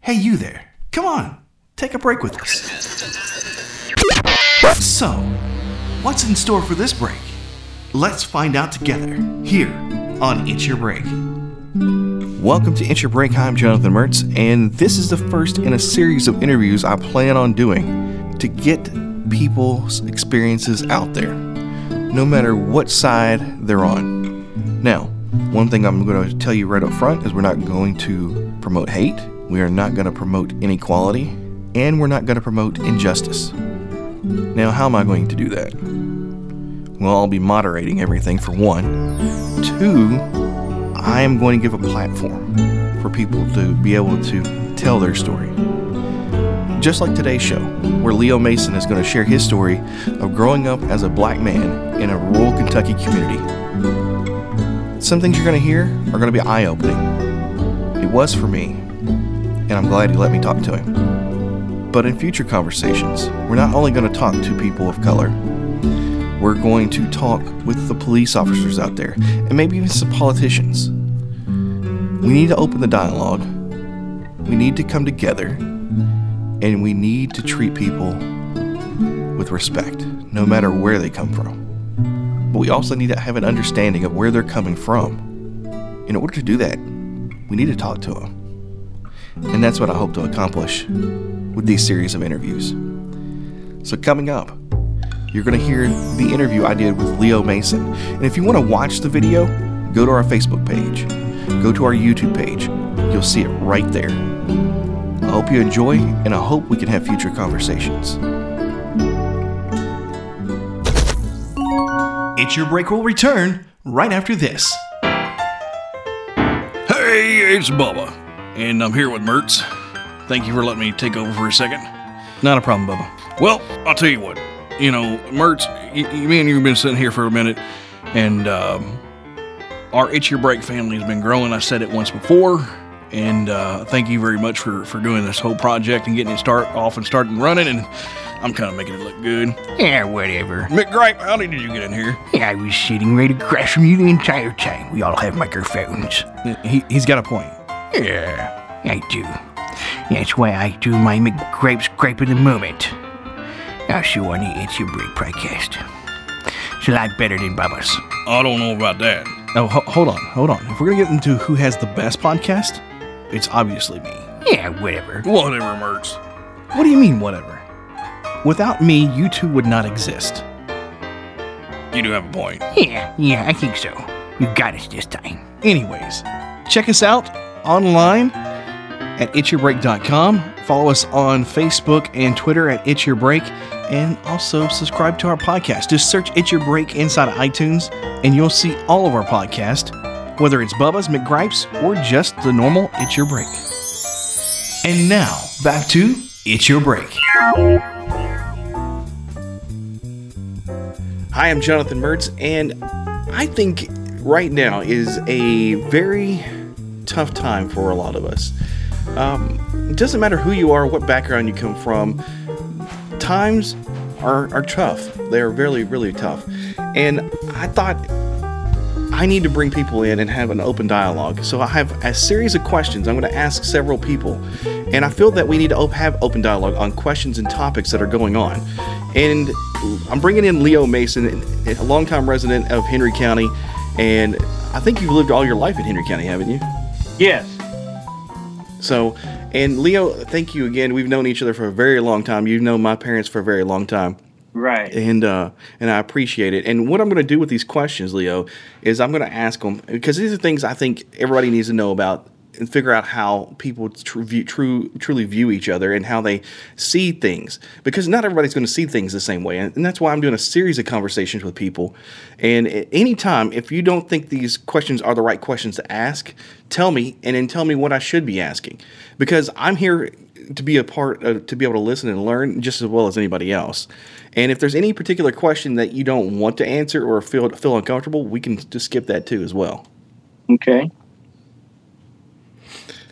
Hey, you there. Come on, take a break with us. So, what's in store for this break? Let's find out together here on It's Your Break. Welcome to It's Your Break. I'm Jonathan Mertz, and this is the first in a series of interviews I plan on doing to get people's experiences out there, no matter what side they're on. Now, one thing I'm going to tell you right up front is we're not going to promote hate, we are not going to promote inequality, and we're not going to promote injustice. Now, how am I going to do that? Well, I'll be moderating everything for one. Two, I am going to give a platform for people to be able to tell their story. Just like today's show, where Leo Mason is going to share his story of growing up as a black man in a rural Kentucky community. Some things you're going to hear are going to be eye opening. It was for me, and I'm glad he let me talk to him. But in future conversations, we're not only going to talk to people of color, we're going to talk with the police officers out there and maybe even some politicians. We need to open the dialogue. We need to come together and we need to treat people with respect, no matter where they come from. But we also need to have an understanding of where they're coming from. In order to do that, we need to talk to them. And that's what I hope to accomplish with these series of interviews. So, coming up, you're going to hear the interview I did with Leo Mason. And if you want to watch the video, go to our Facebook page, go to our YouTube page. You'll see it right there. I hope you enjoy, and I hope we can have future conversations. It's Your Break will return right after this. Hey, it's Bubba, and I'm here with Mertz. Thank you for letting me take over for a second. Not a problem, Bubba. Well, I'll tell you what. You know, Mertz, y- y- me and you have been sitting here for a minute, and um, our It's Your Break family has been growing. I said it once before, and uh, thank you very much for, for doing this whole project and getting it start off and starting running. And I'm kind of making it look good. Yeah, whatever. McGripe, how did you get in here? Yeah, I was sitting right across from you the entire time. We all have microphones. He, he's got a point. Yeah, I do. That's why I do my McGripe scrape in the moment. On the It's Your Break podcast. It's a lot better than Bubba's. I don't know about that. Oh, ho- hold on, hold on. If we're going to get into who has the best podcast, it's obviously me. Yeah, whatever. Whatever, Mertz. What do you mean, whatever? Without me, you two would not exist. You do have a point. Yeah, yeah, I think so. You got us this time. Anyways, check us out online at itsyourbreak.com. Follow us on Facebook and Twitter at It's Your Break. And also subscribe to our podcast. Just search It's Your Break inside of iTunes, and you'll see all of our podcasts, whether it's Bubba's, McGripes, or just the normal It's Your Break. And now, back to It's Your Break. Hi, I'm Jonathan Mertz, and I think right now is a very tough time for a lot of us. Um, it doesn't matter who you are, what background you come from, times are, are tough. They are really, really tough. And I thought I need to bring people in and have an open dialogue. So I have a series of questions I'm going to ask several people. And I feel that we need to have open dialogue on questions and topics that are going on. And I'm bringing in Leo Mason, a longtime resident of Henry County. And I think you've lived all your life in Henry County, haven't you? Yes. So, and Leo, thank you again. We've known each other for a very long time. You've known my parents for a very long time. Right. and uh, and I appreciate it. And what I'm going to do with these questions, Leo, is I'm going to ask them because these are things I think everybody needs to know about and figure out how people tr- view, true, truly view each other and how they see things. Because not everybody's going to see things the same way, and, and that's why I'm doing a series of conversations with people. And at any time, if you don't think these questions are the right questions to ask, tell me, and then tell me what I should be asking. Because I'm here to be a part of, to be able to listen and learn just as well as anybody else. And if there's any particular question that you don't want to answer or feel feel uncomfortable, we can just skip that too as well. Okay.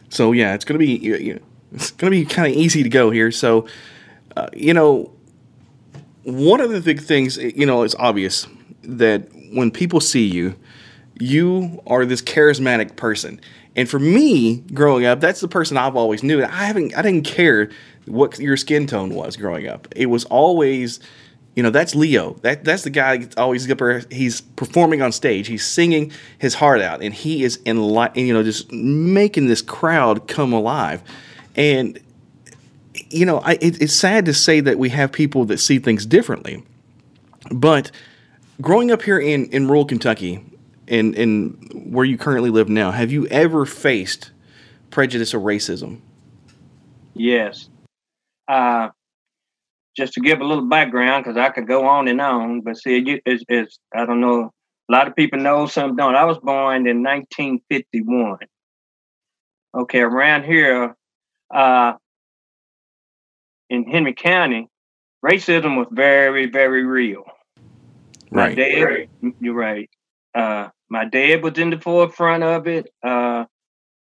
So yeah, it's gonna be you you know, it's gonna be kind of easy to go here. So uh, you know, one of the big things you know it's obvious that when people see you, you are this charismatic person, And for me, growing up, that's the person I've always knew. I haven't, I didn't care what your skin tone was growing up. It was always, you know, that's Leo. That that's the guy that's always up there. He's performing on stage. He's singing his heart out, and he is in, you know, just making this crowd come alive. And you know, I, it, it's sad to say that we have people that see things differently, but growing up here in in rural Kentucky, in in where you currently live now, have you ever faced prejudice or racism? Yes. Uh, just to give a little background, because I could go on and on, but see, you, it's, it's, I don't know, a lot of people know, some don't. I was born in 1951. Okay, around here uh, in Henry County, racism was very, very real. My Right. you're right. Uh, my dad was in the forefront of it, uh,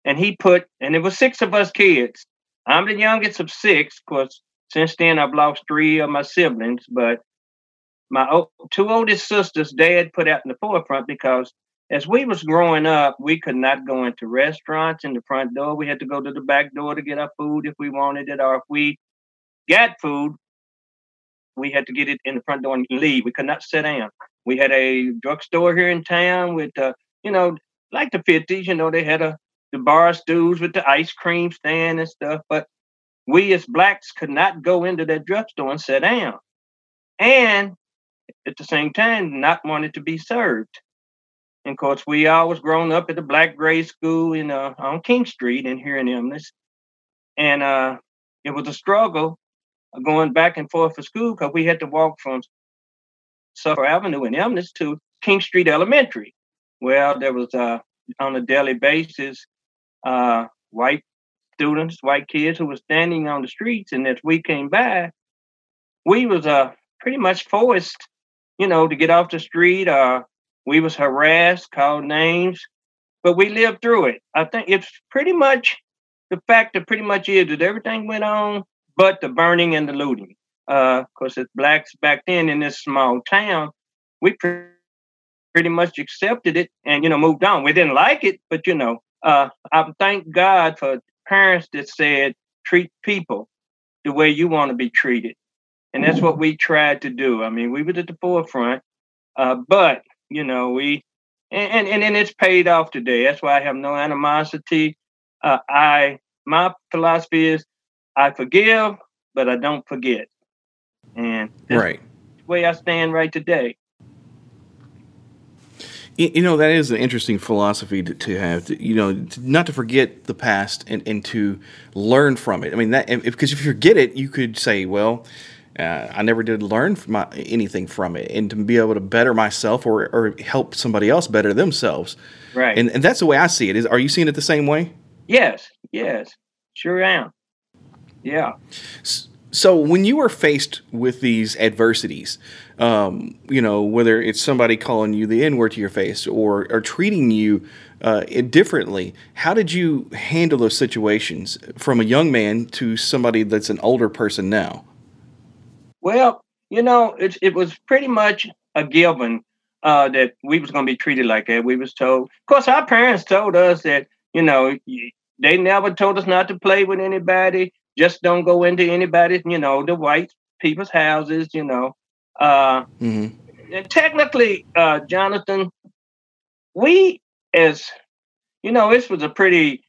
and he put, and it was six of us kids. I'm the youngest of six, because since then I've lost three of my siblings, but my o- two oldest sisters, dad put out in the forefront because as we was growing up, we could not go into restaurants in the front door. We had to go to the back door to get our food if we wanted it, or if we got food, we had to get it in the front door and leave. We could not sit down. We had a drugstore here in town with, uh, you know, like the fifties. You know, they had a the bar stools with the ice cream stand and stuff. But we as blacks could not go into that drugstore and sit down, and at the same time, not wanted to be served. And of course, we always grown up at the black grade school in uh, on King Street in here in Eminence, and uh, it was a struggle going back and forth for school because we had to walk from Suffolk Avenue in Eminence to King Street Elementary. Well, there was uh, on a daily basis uh, white students, white kids who were standing on the streets, and as we came by, we was uh, pretty much forced, you know, to get off the street. Uh, we was harassed, called names, but we lived through it. I think it's pretty much the fact that pretty much is that everything went on but the burning and the looting. Because as blacks back then in this small town, we pre- pretty much accepted it and you know moved on. We didn't like it, but you know, uh, I thank God for parents that said treat people the way you want to be treated, and that's what we tried to do. I mean, we were at the forefront, uh, but you know, we and, and and it's paid off today. That's why I have no animosity. Uh, I my philosophy is I forgive, but I don't forget. And Right. the way I stand right today. You, know that is an interesting philosophy to, to have. To, you know, to, not to forget the past and, and to learn from it. I mean that if, because if you forget it, you could say, well. Uh, I never did learn from my, anything from it, and to be able to better myself or, or help somebody else better themselves, Right. and and that's the way I see it. Is are you seeing it the same way? yes, yes, sure am. Yeah. So when you are faced with these adversities, um, you know whether it's somebody calling you the N word to your face or or treating you uh, differently, how did you handle those situations from a young man to somebody that's an older person now? Well, you know, it it was pretty much a given uh, that we was going to be treated like that. We was told. Of course, our parents told us that you know they never told us not to play with anybody. Just don't go into anybody's, you know, the white people's houses. You know, uh, hmm and technically, uh, Jonathan, we as you know, this was a pretty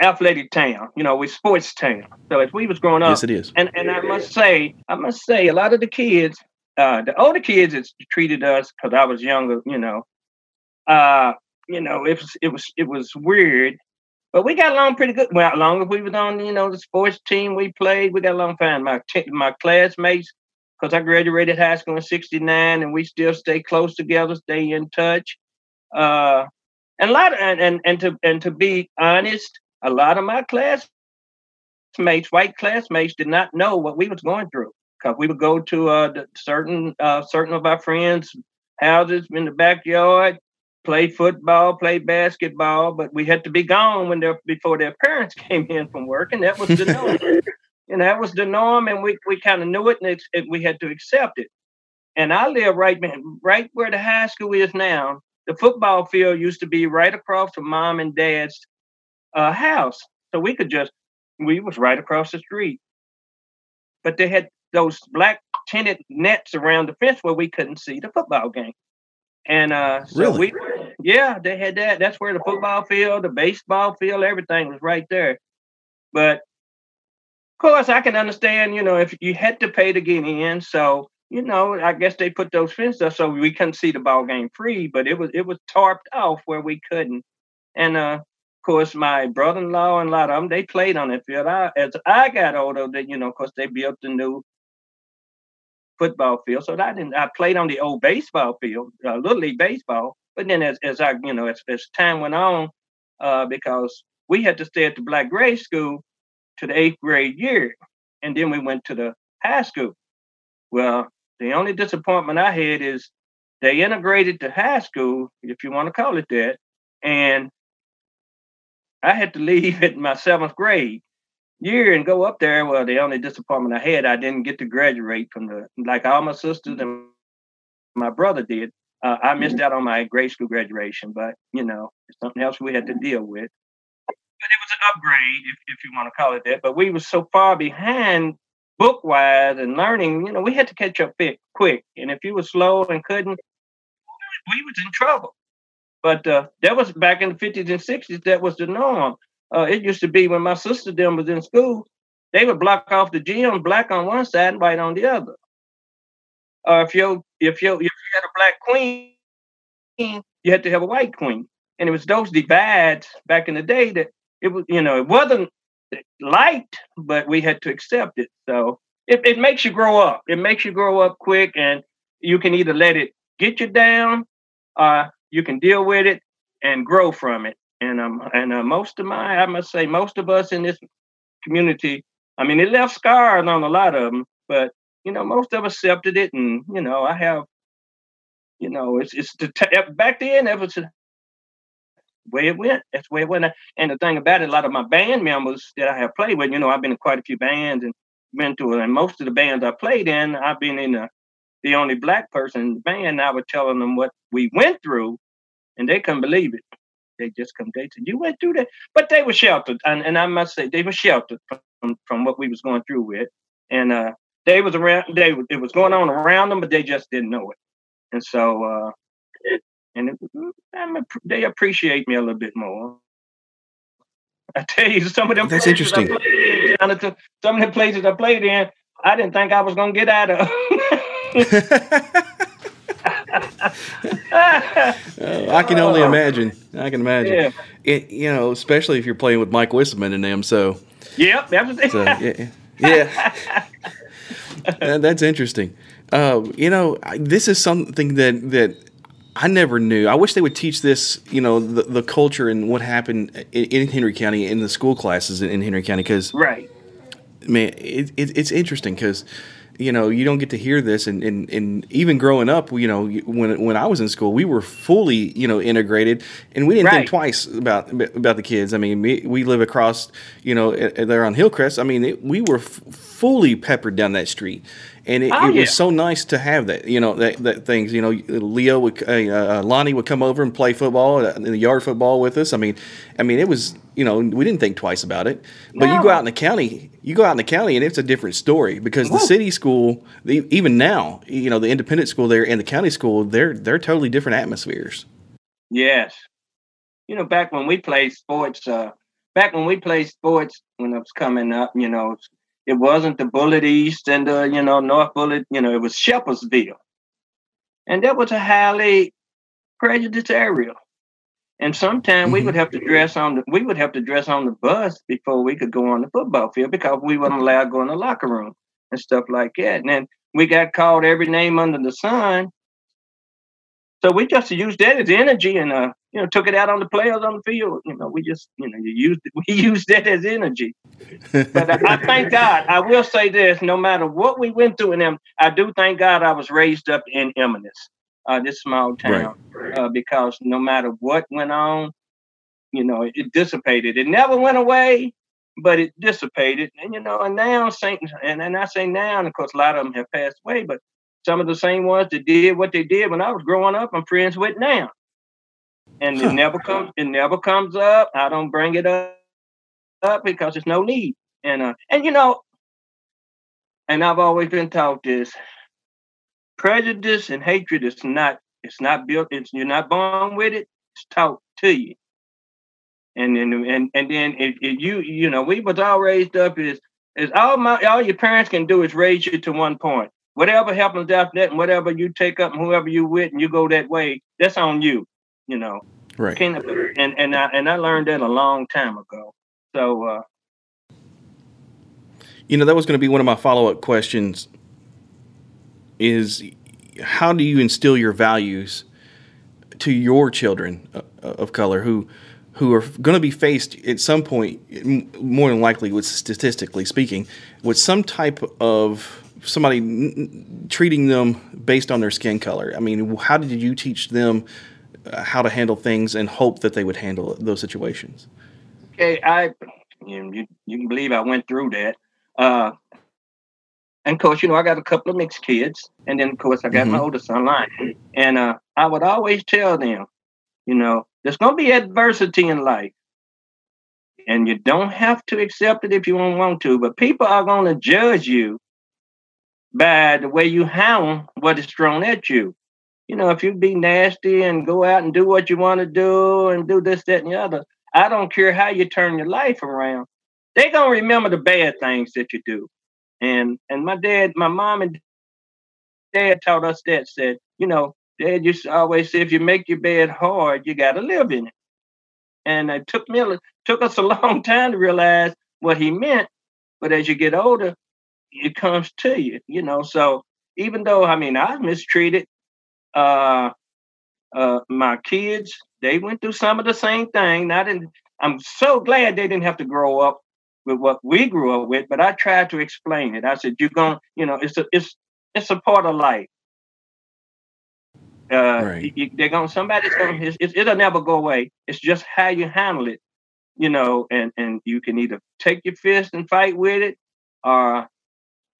athletic town. You know, we sports town. So as we was growing up, Yes, it is. and and I must say, I must say, a lot of the kids, uh, the older kids, it's treated us because I was younger. You know, uh, you know, it was it was it was weird, but we got along pretty good. Well, long as we was on, you know, the sports team we played, we got along fine. My t- my classmates, because I graduated high school in '69, and we still stay close together, stay in touch. Uh, and a lot, of, and and and to and to be honest, a lot of my classmates, white classmates, did not know what we was going through because we would go to uh, certain uh, certain of our friends' houses in the backyard, play football, play basketball, but we had to be gone when they before their parents came in from work, and that was the norm. and that was the norm, and we we kind of knew it, and it, we had to accept it. And I live right man, right where the high school is now. the football field used to be right across from mom and dad's uh, house, so we could just we was right across the street. But they had those black tinted nets around the fence where we couldn't see the football game. And uh, so Really? we, yeah, they had that. That's where the football field, the baseball field, everything was right there. But of course, I can understand, you know, if you had to pay to get in, so you know, I guess they put those fences up so we couldn't see the ball game free, but it was it was tarped off where we couldn't. And uh, of course, my brother-in-law and a lot of them they played on that field. I, as I got older, that you know, of course, they built the new football field, so I didn't. I played on the old baseball field, uh, little league baseball. But then, as as I you know, as as time went on, uh, because we had to stay at the black grade school to the eighth grade year, and then we went to the high school. Well, the only disappointment I had is they integrated to high school, if you want to call it that, and I had to leave at my seventh grade year and go up there. Well, the only disappointment I had, I didn't get to graduate from the like all my sisters and my brother did. Uh, I missed out on my grade school graduation, but you know, it's something else we had to deal with. But it was an upgrade, if, if you want to call it that. But we were so far behind book wise and learning, you know, we had to catch up quick, quick. And if you were slow and couldn't, we was in trouble. But uh, that was back in the 50s and 60s, that was the norm. Uh, it used to be when my sister them was in school, they would block off the gym, black on one side and white on the other. Or if you if you if you had a black queen, you had to have a white queen. And it was those divides back in the day that it was, you know, it wasn't liked, but we had to accept it. So it, it makes you grow up. It makes you grow up quick and you can either let it get you down or you can deal with it and grow from it. And um and uh, most of my I must say most of us in this community, I mean, it left scars on a lot of them, but you know, most of us accepted it, and you know, I have, you know, it's it's the t- back then that was the way it went. That's the way it went. And the thing about it, a lot of my band members that I have played with, you know, I've been in quite a few bands and been to, and most of the bands I played in, I've been in the the only black person in the band. And I was telling them what we went through, and they couldn't believe it. They just come, said, "You went through that," but they were sheltered, and, and I must say they were sheltered from, from what we was going through with, and uh, they was around. They it was going on around them, but they just didn't know it, and so uh, it, and it, a- they appreciate me a little bit more. I tell you, some of them That's interesting. in, Jonathan, some of the places I played in, I didn't think I was gonna get out of. I can only imagine. I can imagine. Yeah. It, you know, especially if you're playing with Mike Wisselman and them. So, yep, that so yeah, yeah. That- that's interesting. Uh, you know, I- this is something that that I never knew. I wish they would teach this. You know, the, the culture and what happened in, in Henry County in the school classes in, in Henry County because right. man, it, it, it's interesting because you know you don't get to hear this, and, and, and even growing up, you know, when when I was in school, we were fully you know integrated, and we didn't Right. think twice about about the kids. I mean, we, we live across, you know, there on Hillcrest. I mean, it, we were f- fully peppered down that street. And it, Oh, it yeah. was so nice to have that, you know, that, that things, you know, Leo would, uh, uh, Lonnie would come over and play football, uh, in the yard football with us. I mean, I mean, it was, you know, we didn't think twice about it. But you go out in the county, you go out in the county, and it's a different story because the city school, the, even now, you know, the independent school there and the county school, they're they're totally different atmospheres. Yes. You know, back when we played sports, uh, back when we played sports when I was coming up, you know, it wasn't the Bullitt East and the, you know, North Bullitt, you know, it was Shepherdsville. And that was a highly prejudiced area. And sometimes we Mhm. would have to dress on the we would have to dress on the bus before we could go on the football field because we weren't allowed to go in the locker room and stuff like that. And then we got called every name under the sun. So we just used that as energy and uh, you know, took it out on the players on the field. You know, we just, you know, you used we used that as energy. But I, I thank God. I will say this: no matter what we went through in them, I do thank God I was raised up in Eminence, uh, this small town, uh, because no matter what went on, you know, it, it dissipated. It never went away, but it dissipated. And you know, and now Saint, and and I say now, and of course, a lot of them have passed away, but some of the same ones that did what they did when I was growing up, I'm friends with now. and it never comes. It never comes up. I don't bring it up, up because there's no need. And uh, and you know, and I've always been taught this: prejudice and hatred is not. It's not built. It's you're not born with it. It's taught to you. And then and and then if, if you you know we was all raised up is is all my all your parents can do is raise you to one point. Whatever happens after that, and whatever you take up, and whoever you with, and you go that way, that's on you. You know. Right. And and I and I learned that a long time ago. So. uh you know that was going to be one of my follow-up questions is how do you instill your values to your children uh, of color who who are going to be faced at some point, more than likely, with statistically speaking, with some type of somebody n- treating them based on their skin color. I mean, how did you teach them uh, how to handle things and hope that they would handle those situations? Okay, I you, you can believe I went through that. Uh, and of course, you know, I got a couple of mixed kids, and then of course I got mm-hmm. my oldest son, Lion. And uh, I would always tell them, you know, there's going to be adversity in life. And you don't have to accept it if you don't want to, but people are going to judge you by the way you handle what is thrown at you. You know, if you be nasty and go out and do what you want to do and do this, that, and the other, I don't care how you turn your life around. They're gonna remember the bad things that you do. And and my dad, my mom and dad taught us that said, you know, Dad used to always say, if you make your bed hard, you got to live in it. And it took me took us a long time to realize what he meant. But as you get older, it comes to you, you know. So even though I mean I mistreated, uh, uh, my kids they went through some of the same thing. I didn't. I'm so glad they didn't have to grow up with what we grew up with. But I tried to explain it. I said, "You're going, you know, it's a it's it's a part of life. Uh, right. you, they're going. Somebody's going. It's, it, it'll never go away. It's just how you handle it, you know. And and you can either take your fist and fight with it, or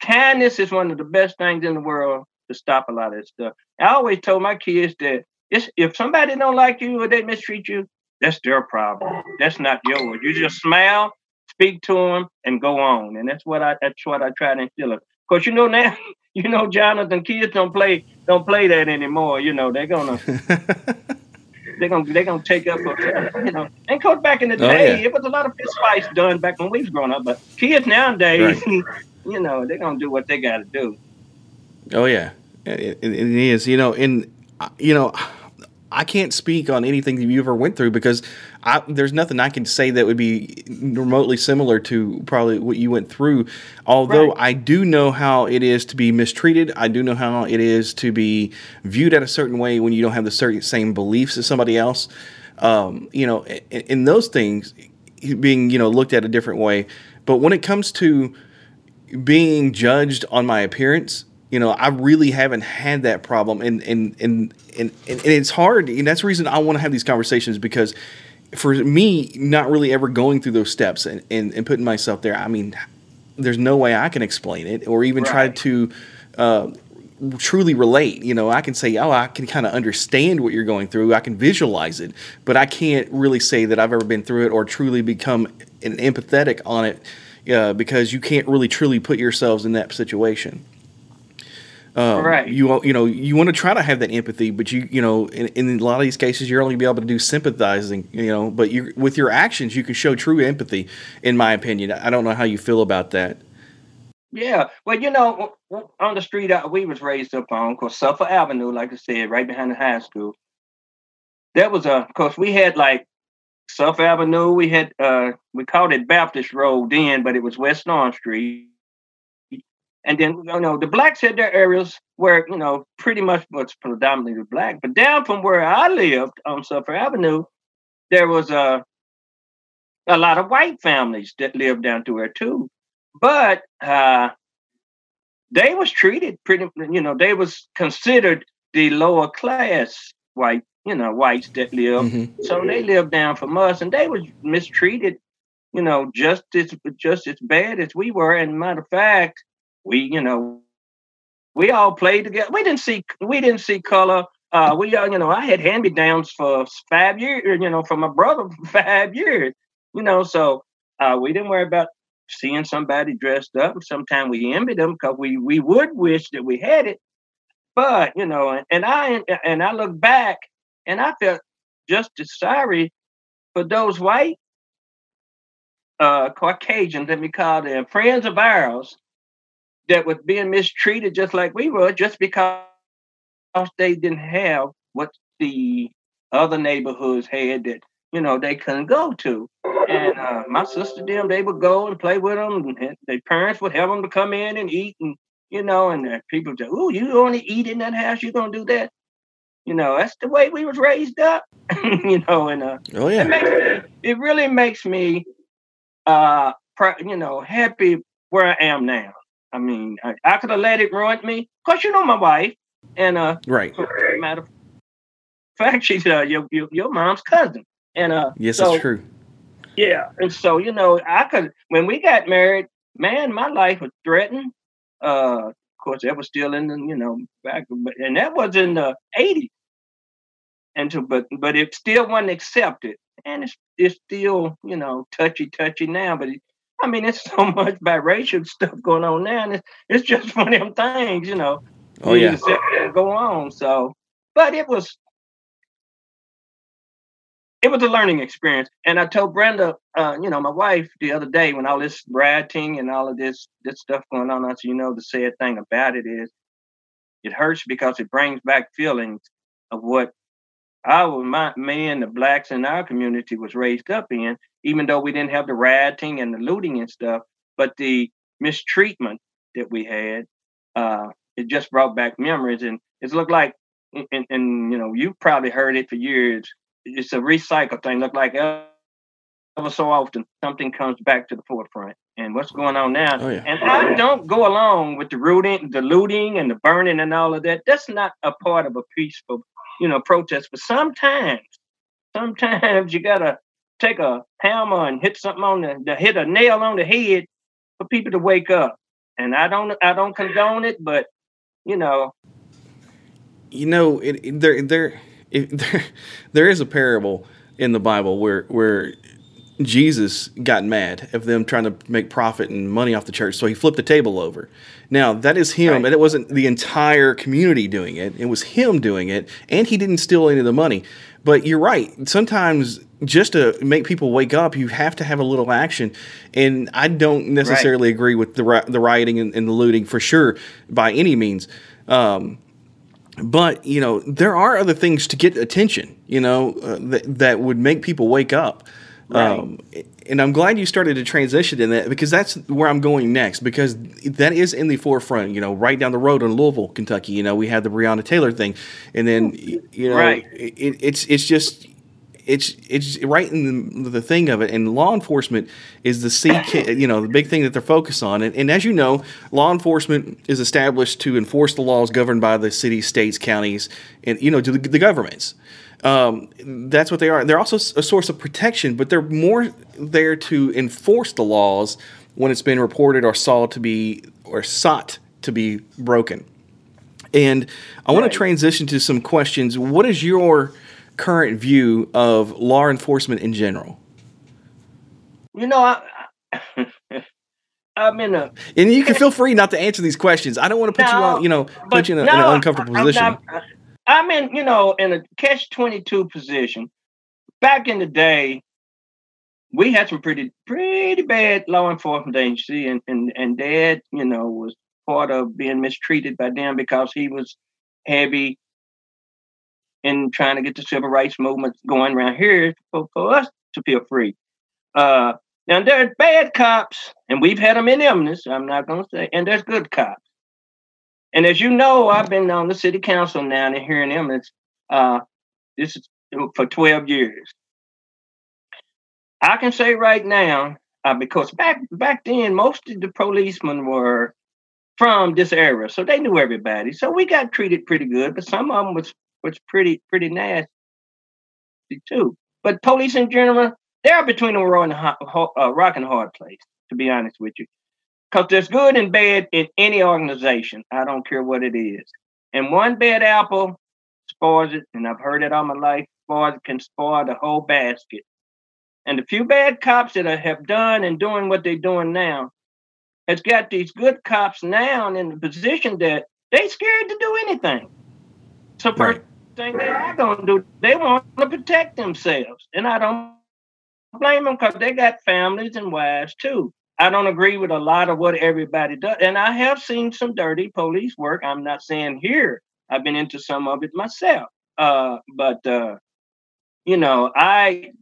kindness is one of the best things in the world to stop a lot of this stuff. I always told my kids that it's, if somebody don't like you or they mistreat you, that's their problem. That's not yours. You just smile, speak to them, and go on. And that's what I that's what I try to instill. Of course, you know now you know, Jonathan, kids don't play don't play that anymore. You know, they're gonna they're gonna they're gonna take up you know. And coach back in the oh, day, oh, yeah. it was a lot of fist fights done back when we was growing up. But kids nowadays, right. you know, they're gonna do what they got to do. Oh yeah, it, it is. You know, and uh, you know, I can't speak on anything that you ever went through because I, there's nothing I can say that would be remotely similar to probably what you went through. Although right. I do know how it is to be mistreated, I do know how it is to be viewed at a certain way when you don't have the certain same beliefs as somebody else. Um, you know, in, in those things, being you know looked at a different way. But when it comes to being judged on my appearance, you know, I really haven't had that problem, and and and and, and it's hard. And that's the reason I want to have these conversations because for me, not really ever going through those steps and, and, and putting myself there, I mean, there's no way I can explain it or even right. try to uh, truly relate. You know, I can say, oh, I can kind of understand what you're going through. I can visualize it, but I can't really say that I've ever been through it or truly become an empathetic on it uh, because you can't really truly put yourselves in that situation. Um, right. You you know you want to try to have that empathy, but you you know in, in a lot of these cases you're only be able to do sympathizing. You know, but you with your actions you can show true empathy. In my opinion, I don't know how you feel about that. Yeah, well, you know, on the street we was raised up on, cause Suffolk Avenue, like I said, right behind the high school. That was a, of course, we had like Suffolk Avenue. We had, uh, we called it Baptist Road then, but it was West North Street. And then, you know, the blacks had their areas where, you know, pretty much was predominantly black. But down from where I lived on Suffolk Avenue, there was a, a lot of white families that lived down through there too. But uh, they was treated pretty, you know, they was considered the lower class white, you know, whites that lived. Mm-hmm. So they lived down from us and they was mistreated, you know, just as just as bad as we were. And matter of fact, we, you know, we all played together. We didn't see we didn't see color uh, we, uh, you know, I had hand me downs for five years, you know, from my brother for five years, you know, so uh, we didn't worry about seeing somebody dressed up. Sometimes we envied them because we we would wish that we had it, but you know, and, and I and I look back and I felt just as sorry for those white uh, Caucasians, let me call them friends of ours, that was being mistreated just like we were, just because they didn't have what the other neighborhoods had that you know they couldn't go to. And uh, my sister them they would go and play with them, and their parents would have them to come in and eat, and you know, and uh, people say, "Oh, you only eat in that house? You're gonna do that?" You know, that's the way we was raised up. you know, and uh, oh yeah, it, me, it really makes me, uh, pr- you know, happy where I am now. I mean, I, I could have let it ruin me. Cause you know my wife, and uh, right. Matter of fact, she's uh, your, your your mom's cousin, and uh, yes, so, that's true. Yeah, and so you know, I could when we got married, man, my life was threatened. Uh, of course, that was still in the you know back, and that was in the '80s. And so, but but it still wasn't accepted, and it's it's still you know touchy touchy now. But it, I mean, it's so much biracial stuff going on now, and it's, it's just one of them things, you know. Oh yeah, go on. So, but it was it was a learning experience. And I told Brenda, uh, you know, my wife the other day when all this rioting and all of this this stuff going on, I said, you know, the sad thing about it is it hurts because it brings back feelings of what our my man, the blacks in our community was raised up in, even though we didn't have the rioting and the looting and stuff, but the mistreatment that we had, uh, it just brought back memories and it's looked like and, and you know, you've probably heard it for years it's a recycle thing. Look like ever so often something comes back to the forefront. And what's going on now? Oh, yeah. And I don't go along with the rooting, the looting, and the burning and all of that. That's not a part of a peaceful, you know, protest. But sometimes, sometimes you gotta take a hammer and hit something on the, the hit a nail on the head for people to wake up. And I don't, I don't condone it, but you know, you know, it, it there, there if, there, there is a parable in the Bible where where Jesus got mad of them trying to make profit and money off the church, so he flipped the table over. Now that is him, right. and it wasn't the entire community doing it; it was him doing it, and he didn't steal any of the money. But you're right. Sometimes just to make people wake up, you have to have a little action. And I don't necessarily right. agree with the the rioting and, and, the looting for sure by any means. Um, but you know there are other things to get attention you know uh, that, that would make people wake up right. um, and i'm glad you started to transition in that because that's where i'm going next because that is in the forefront you know right down the road in louisville kentucky you know we had the breonna taylor thing and then you know right. it, it's it's just it's it's right in the, the thing of it. And law enforcement is the C you know the big thing that they're focused on. And, and, as you know law enforcement is established to enforce the laws governed by the cities states counties and you know to the, the governments. Um, that's what they are. They're also a source of protection but they're more there to enforce the laws when it's been reported or sought to be or sought to be broken. And I want to transition to some questions. What is your current view of law enforcement in general? You know, I, I'm in a. And you can feel free not to answer these questions. I don't want to put no, you on, you know, put you in, a, no, in an uncomfortable I'm position. Not, I'm in, you know, in a catch 22 position. Back in the day, we had some pretty, pretty bad law enforcement agency, and, and, and dad, you know, was part of being mistreated by them because he was heavy in trying to get the civil rights movement going around here for, for us to feel free. Uh, now there's bad cops, and we've had them in Eminence. I'm not to say, and there's good cops. And as you know, I've been on the city council now and here in. Uh, this is for 12 years. I can say right now, uh, because back back then, most of the policemen were from this era, so they knew everybody. So we got treated pretty good, but some of them was was pretty pretty nasty too. But police in general, they're between a uh, rock and a rock and a hard place. To be honest with you, because there's good and bad in any organization. I don't care what it is. And one bad apple spoils it, and I've heard it all my life. Spoils can spoil the whole basket. And the few bad cops that have done and doing what they're doing now has got these good cops now in the position that they scared to do anything. So first Right. Thing that I gonna do, they want to protect themselves, and I don't blame them because they got families and wives too. I don't agree with a lot of what everybody does, and I have seen some dirty police work. I'm not saying here. I've been into some of it myself, uh, but uh, you know, I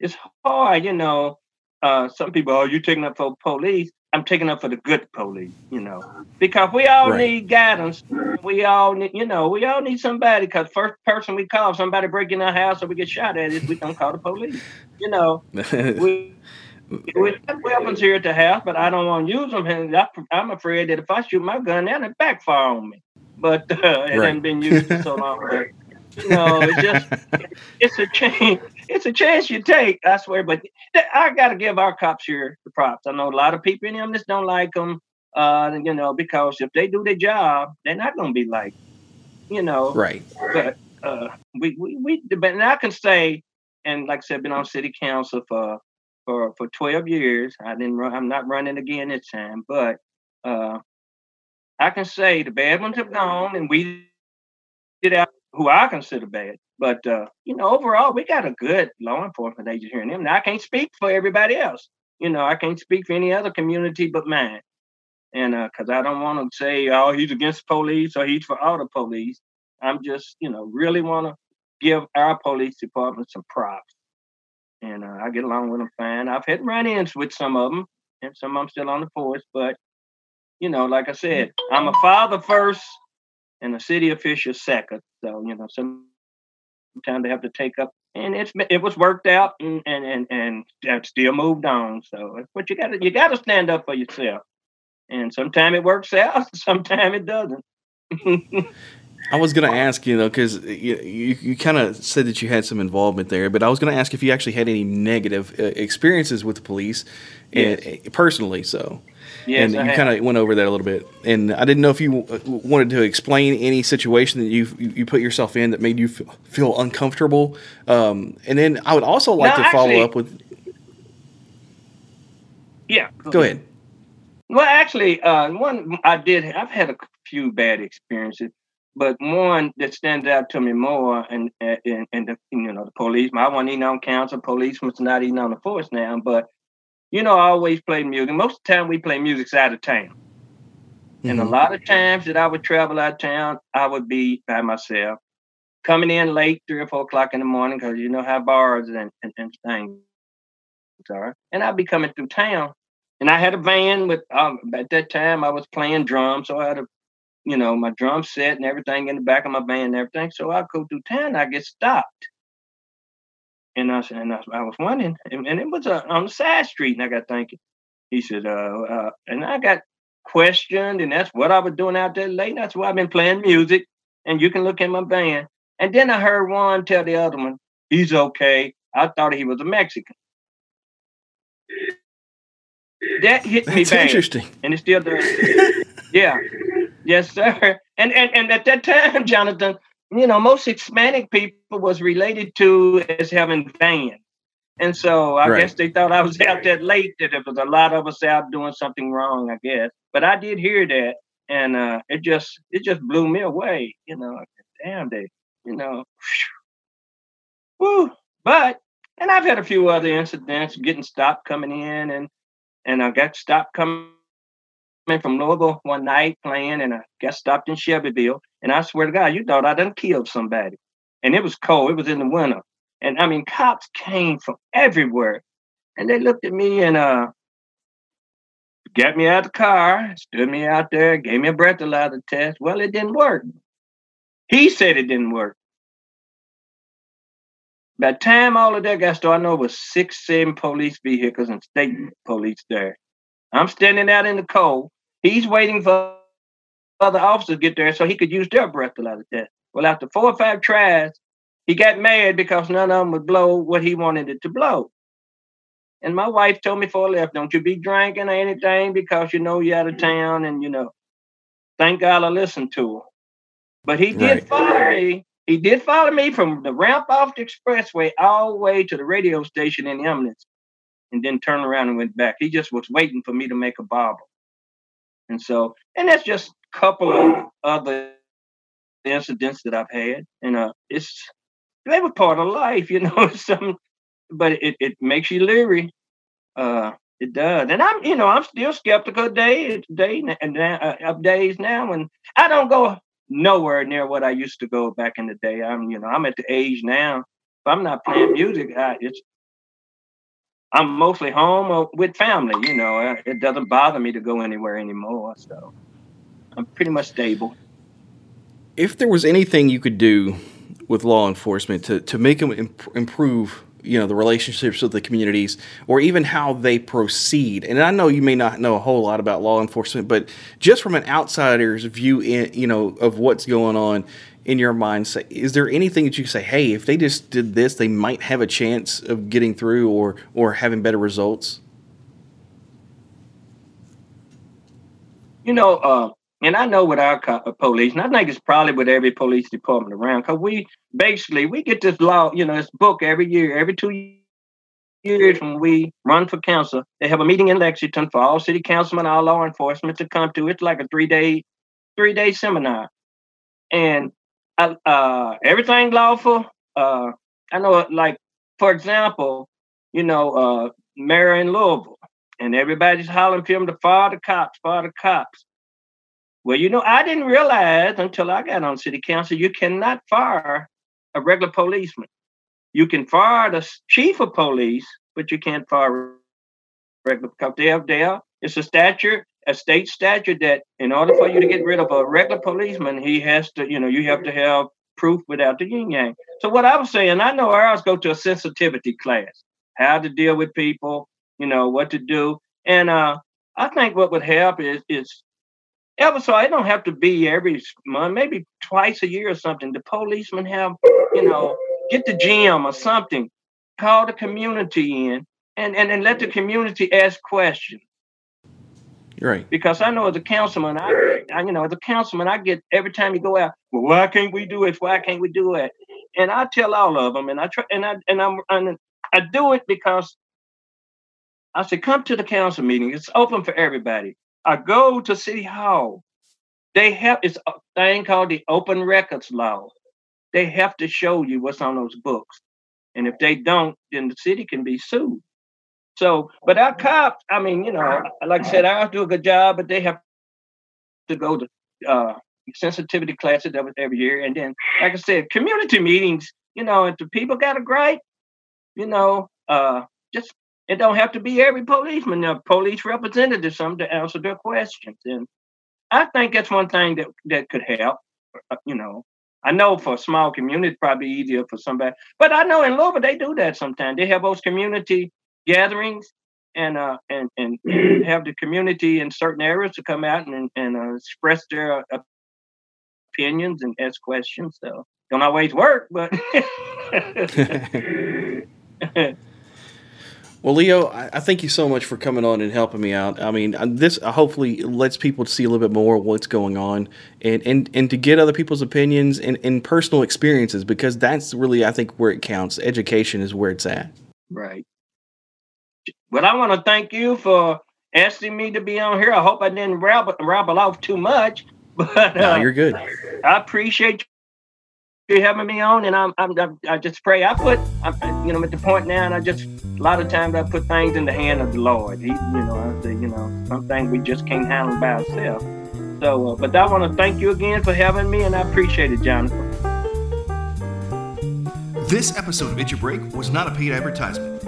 it's hard. You know, uh, some people, oh, you taking up for police. I'm taking up for the good police, you know, because we all Right. need guidance. We all need, you know, we all need somebody. Because first person we call, somebody break in our house or we get shot at, is we don't call the police. You know, we we have weapons here at the house, but I don't want to use them. And I- I'm afraid that if I shoot my gun, then it backfire on me. But uh, it Right. hasn't been used for so long. But, you know, it's just it's a chance. It's a chance you take. I swear. But I got to give our cops here the props. I know a lot of people in them just don't like them. Uh, you know, because if they do their job, they're not going to be like, you know, right. but uh, we, we we but and I can say, and like I said, been on city council for for for twelve years. I didn't run. I'm not running again this time, but uh, I can say the bad ones have gone, and we did out who I consider bad. But uh, you know, overall, we got a good law enforcement agency here in them. Now, I can't speak for everybody else. You know, I can't speak for any other community but mine. And because I don't want to say, oh, he's against police or he's for all the police. I'm just, you know, really want to give our police department some props. And uh, I get along with them fine. I've had run-ins with some of them, and some of them still on the force. But you know, like I said, I'm a father first, and a city official second. So you know, sometimes they have to take up, and it's it was worked out, and and and, and still moved on. So but you got to you got to stand up for yourself. And sometimes it works out, sometimes it doesn't. I was going to ask you though, because you, you, you kind of said that you had some involvement there, but I was going to ask if you actually had any negative uh, experiences with the police, and, uh, personally. So, Yes, and I you kind of went over that a little bit, and I didn't know if you uh, wanted to explain any situation that you you put yourself in that made you feel, feel uncomfortable. Um, and then I would also like No, to follow up with. yeah. Go ahead. Well, actually, uh, one I did. I've had a few bad experiences, but one that stands out to me more, and and and the you know the police. I wasn't even on council. Police was not even on the force now, but you know I always played music. Most of the time we play music out of town, and a Mhm. lot of times that I would travel out of town, I would be by myself, coming in late, three or four o'clock in the morning, because you know how bars and, and, and things are, and I'd be coming through town. And I had a van with um, at that time I was playing drums, so I had a you know my drum set and everything in the back of my van and everything. So I go through town, I get stopped, and I and I, I was wondering, and, and it was uh, on the side street, and I got thinking. He said, uh, uh, and I got questioned, and that's what I was doing out there late. That's why I've been playing music, and you can look in my band. And then I heard one tell the other one, "He's okay." I thought he was a Mexican. That hit me That's interesting. and it still does. yeah, yes, sir. And and and at that time, Jonathan, you know, most Hispanic people was related to as having vans, and so I Right. guess they thought I was out that late. That there was a lot of us out doing something wrong. I guess, but I did hear that, and uh, it just it just blew me away. You know, damn they, you know, woo. But and I've had a few other incidents, getting stopped coming in, and and I got stopped coming from Louisville one night playing, and I got stopped in Shelbyville. And I swear to God, you thought I done killed somebody. And it was cold. It was in the winter. And I mean, cops came from everywhere. And they looked at me and uh got me out of the car, stood me out there, gave me a breathalyzer test. Well, it didn't work. He said it didn't work. By the time all of that got started, I know it was six, seven police vehicles and state police there. I'm standing out in the cold. He's waiting for other officers to get there so he could use their breathalyzer test. Well, after four or five tries, he got mad because none of them would blow what he wanted it to blow. And my wife told me before I left, don't you be drinking or anything because you know you're out of mm-hmm. town and you know. Thank God I listened to her. But he did Right. fire me he did follow me from the ramp off the expressway all the way to the radio station in Eminence, and then turned around and went back. He just was waiting for me to make a bobble. And so, and that's just a couple of other incidents that I've had. And uh, it's they were part of life, you know. Some, but it, it makes you leery. Uh, it does, and I'm you know I'm still skeptical day day and uh, days now, and I don't go nowhere near what I used to go back in the day. I'm you know I'm at the age now. If I'm not playing music, I, it's I'm mostly home or with family. You know, uh, it doesn't bother me to go anywhere anymore. So I'm pretty much stable. If there was anything you could do with law enforcement to to make them imp- improve you know the relationships with the communities or even how they proceed and i know you may not know a whole lot about law enforcement but just from an outsider's view in you know of what's going on in your mind say, is there anything that you say hey if they just did this they might have a chance of getting through or or having better results you know uh and I know with our co- uh, police, and I think it's probably with every police department around, because we basically we get this law, you know, this book every year, every two years when we run for council. They have a meeting in Lexington for all city councilmen, all law enforcement to come to. It's like a three day, three day seminar, and uh, everything lawful. Uh, I know, like for example, you know, uh, mayor in Louisville, and everybody's hollering for him to fire the cops, fire the cops. Well, you know, I didn't realize until I got on city council, you cannot fire a regular policeman. You can fire the chief of police, but you can't fire regular because they have there. It's a statute, a state statute that in order for you to get rid of a regular policeman, he has to, you know, you have to have proof without the yin yang. So what I was saying, I know ours go to a sensitivity class, how to deal with people, you know, what to do. And uh I think what would help is is ever so it don't have to be every month, maybe twice a year or something. The policemen have, you know, get the gym or something, call the community in and, and, and let the community ask questions. Right. Because I know as a councilman, I, I, you know, as a councilman, I get every time you go out, well, why can't we do it? Why can't we do it? And I tell all of them, and I try, and I and I'm and I do it because I say, come to the council meeting. It's open for everybody. I go to City Hall. They have it's a thing called the Open Records Law. They have to show you what's on those books, and if they don't, then the city can be sued. So, but our cops, I mean, you know, like I said, I do a good job, but they have to go to uh, sensitivity classes every year, and then, like I said, community meetings. You know, if the people got a gripe, you know, uh, just it don't have to be every policeman, a police representative, some to answer their questions. And I think that's one thing that that could help. Uh, you know, I know for a small community, probably easier for somebody, but I know in Louisville they do that sometimes. They have those community gatherings and uh and and, and have the community in certain areas to come out and and uh, express their uh, opinions and ask questions. So don't always work, but. Well, Leo, I, thank you so much for coming on and helping me out. I mean, this uh, hopefully lets people see a little bit more what's going on and, and, and to get other people's opinions and, and personal experiences because that's really, I think, where it counts. Education is where it's at. Right. Well, I want to thank you for asking me to be on here. I hope I didn't rabble, rabble off too much, but uh, no, you're good. I appreciate you having me on, and I'm, I'm, I just pray. I put, I'm, you know, I'm at the point now, and I just a lot of times I put things in the hand of the Lord. He, you know, I say, you know, some things we just can't handle by ourselves. So, uh, but I want to thank you again for having me, and I appreciate it, Jonathan. This episode of It's Your Break was not a paid advertisement.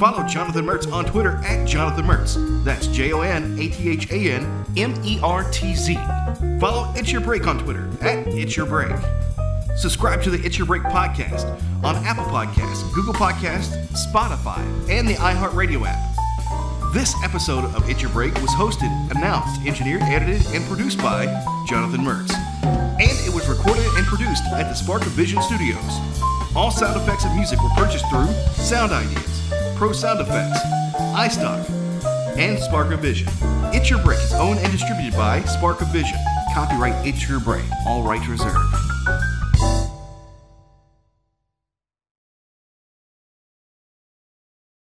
Follow Jonathan Mertz on Twitter at Jonathan Mertz. That's J O N A T H A N M E R T Z. Follow It's Your Break on Twitter at It's Your Break. Subscribe to the It's Your Break podcast on Apple Podcasts, Google Podcasts, Spotify, and the iHeartRadio app. This episode of It's Your Break was hosted, announced, engineered, edited, and produced by Jonathan Mertz. And it was recorded and produced at the Spark of Vision Studios. All sound effects and music were purchased through Sound Ideas, Pro Sound Effects, iStock, and Spark of Vision. It's Your Break is owned and distributed by Spark of Vision. Copyright It's Your Break. All rights reserved.